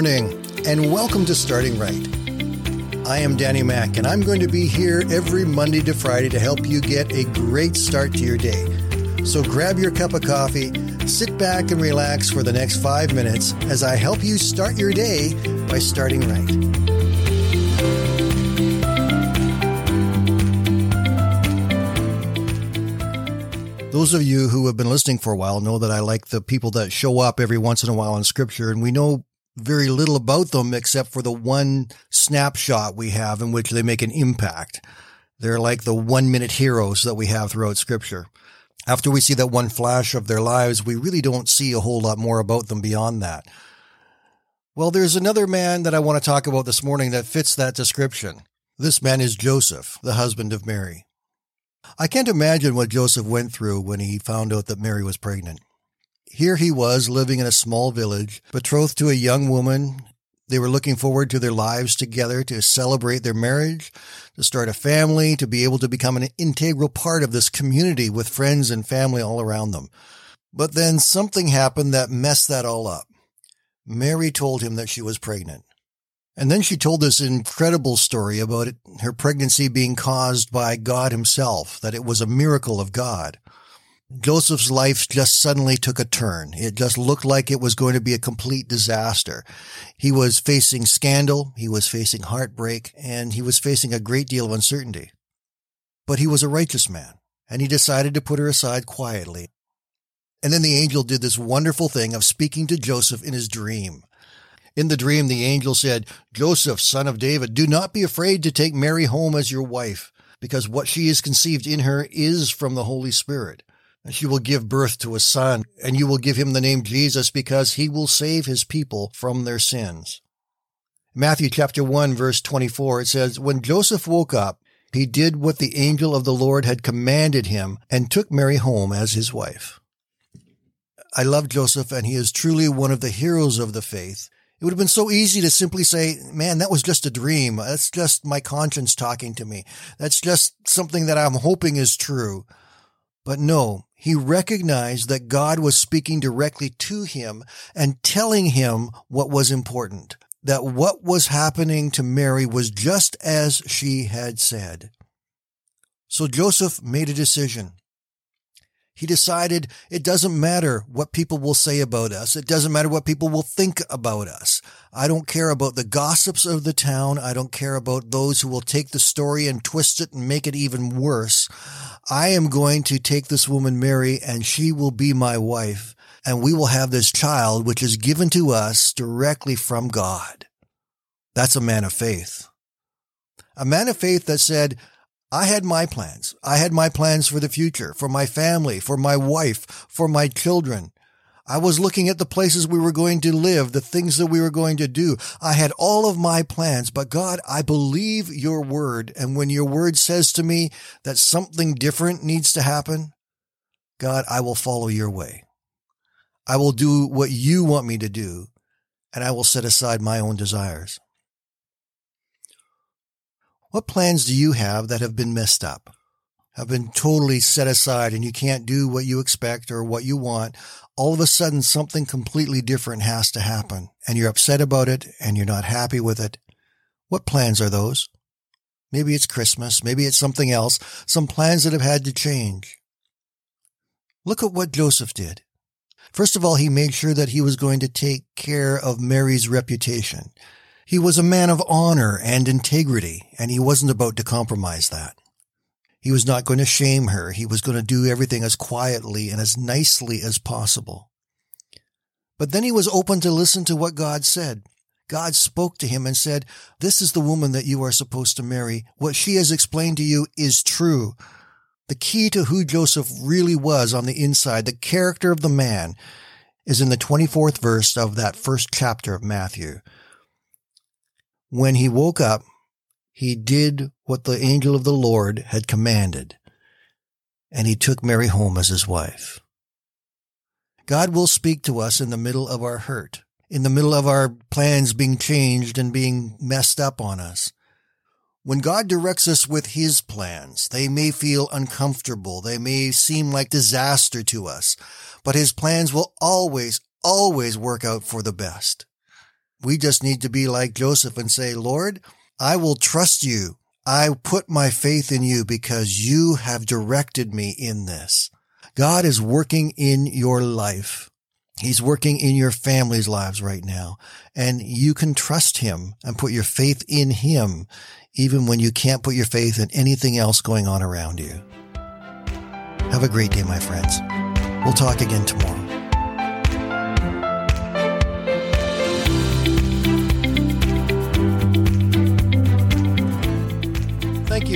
morning, and welcome to Starting Right. I am Danny Mack, and I'm going to be here every Monday to Friday to help you get a great start to your day. So grab your cup of coffee, sit back, and relax for the next five minutes as I help you start your day by starting right. Those of you who have been listening for a while know that I like the people that show up every once in a while in scripture, and we know very little about them except for the one snapshot we have in which they make an impact. They're like the one minute heroes that we have throughout scripture. After we see that one flash of their lives, we really don't see a whole lot more about them beyond that. Well, there's another man that I want to talk about this morning that fits that description. This man is Joseph, the husband of Mary. I can't imagine what Joseph went through when he found out that Mary was pregnant. Here he was living in a small village, betrothed to a young woman. They were looking forward to their lives together, to celebrate their marriage, to start a family, to be able to become an integral part of this community with friends and family all around them. But then something happened that messed that all up. Mary told him that she was pregnant. And then she told this incredible story about it, her pregnancy being caused by God himself, that it was a miracle of God. Joseph's life just suddenly took a turn. It just looked like it was going to be a complete disaster. He was facing scandal, he was facing heartbreak, and he was facing a great deal of uncertainty. But he was a righteous man, and he decided to put her aside quietly. And then the angel did this wonderful thing of speaking to Joseph in his dream. In the dream, the angel said, Joseph, son of David, do not be afraid to take Mary home as your wife, because what she is conceived in her is from the Holy Spirit. She will give birth to a son, and you will give him the name Jesus because he will save his people from their sins. Matthew chapter 1 verse 24, it says, When Joseph woke up, he did what the angel of the Lord had commanded him and took Mary home as his wife. I love Joseph and he is truly one of the heroes of the faith. It would have been so easy to simply say, man, that was just a dream. That's just my conscience talking to me. That's just something that I'm hoping is true. But no, he recognized that God was speaking directly to him and telling him what was important, that what was happening to Mary was just as she had said. So Joseph made a decision. He decided it doesn't matter what people will say about us. It doesn't matter what people will think about us. I don't care about the gossips of the town. I don't care about those who will take the story and twist it and make it even worse. I am going to take this woman, Mary, and she will be my wife. And we will have this child, which is given to us directly from God. That's a man of faith. A man of faith that said, I had my plans. I had my plans for the future, for my family, for my wife, for my children. I was looking at the places we were going to live, the things that we were going to do. I had all of my plans, but God, I believe your word. And when your word says to me that something different needs to happen, God, I will follow your way. I will do what you want me to do, and I will set aside my own desires. What plans do you have that have been messed up? Have been totally set aside and you can't do what you expect or what you want. All of a sudden, something completely different has to happen and you're upset about it and you're not happy with it. What plans are those? Maybe it's Christmas. Maybe it's something else. Some plans that have had to change. Look at what Joseph did. First of all, he made sure that he was going to take care of Mary's reputation. He was a man of honor and integrity, and he wasn't about to compromise that. He was not going to shame her. He was going to do everything as quietly and as nicely as possible. But then he was open to listen to what God said. God spoke to him and said, This is the woman that you are supposed to marry. What she has explained to you is true. The key to who Joseph really was on the inside, the character of the man, is in the 24th verse of that first chapter of Matthew. When he woke up, he did what the angel of the Lord had commanded, and he took Mary home as his wife. God will speak to us in the middle of our hurt, in the middle of our plans being changed and being messed up on us. When God directs us with His plans, they may feel uncomfortable. They may seem like disaster to us, but His plans will always, always work out for the best. We just need to be like Joseph and say, Lord, I will trust you. I put my faith in you because you have directed me in this. God is working in your life. He's working in your family's lives right now. And you can trust him and put your faith in him, even when you can't put your faith in anything else going on around you. Have a great day, my friends. We'll talk again tomorrow.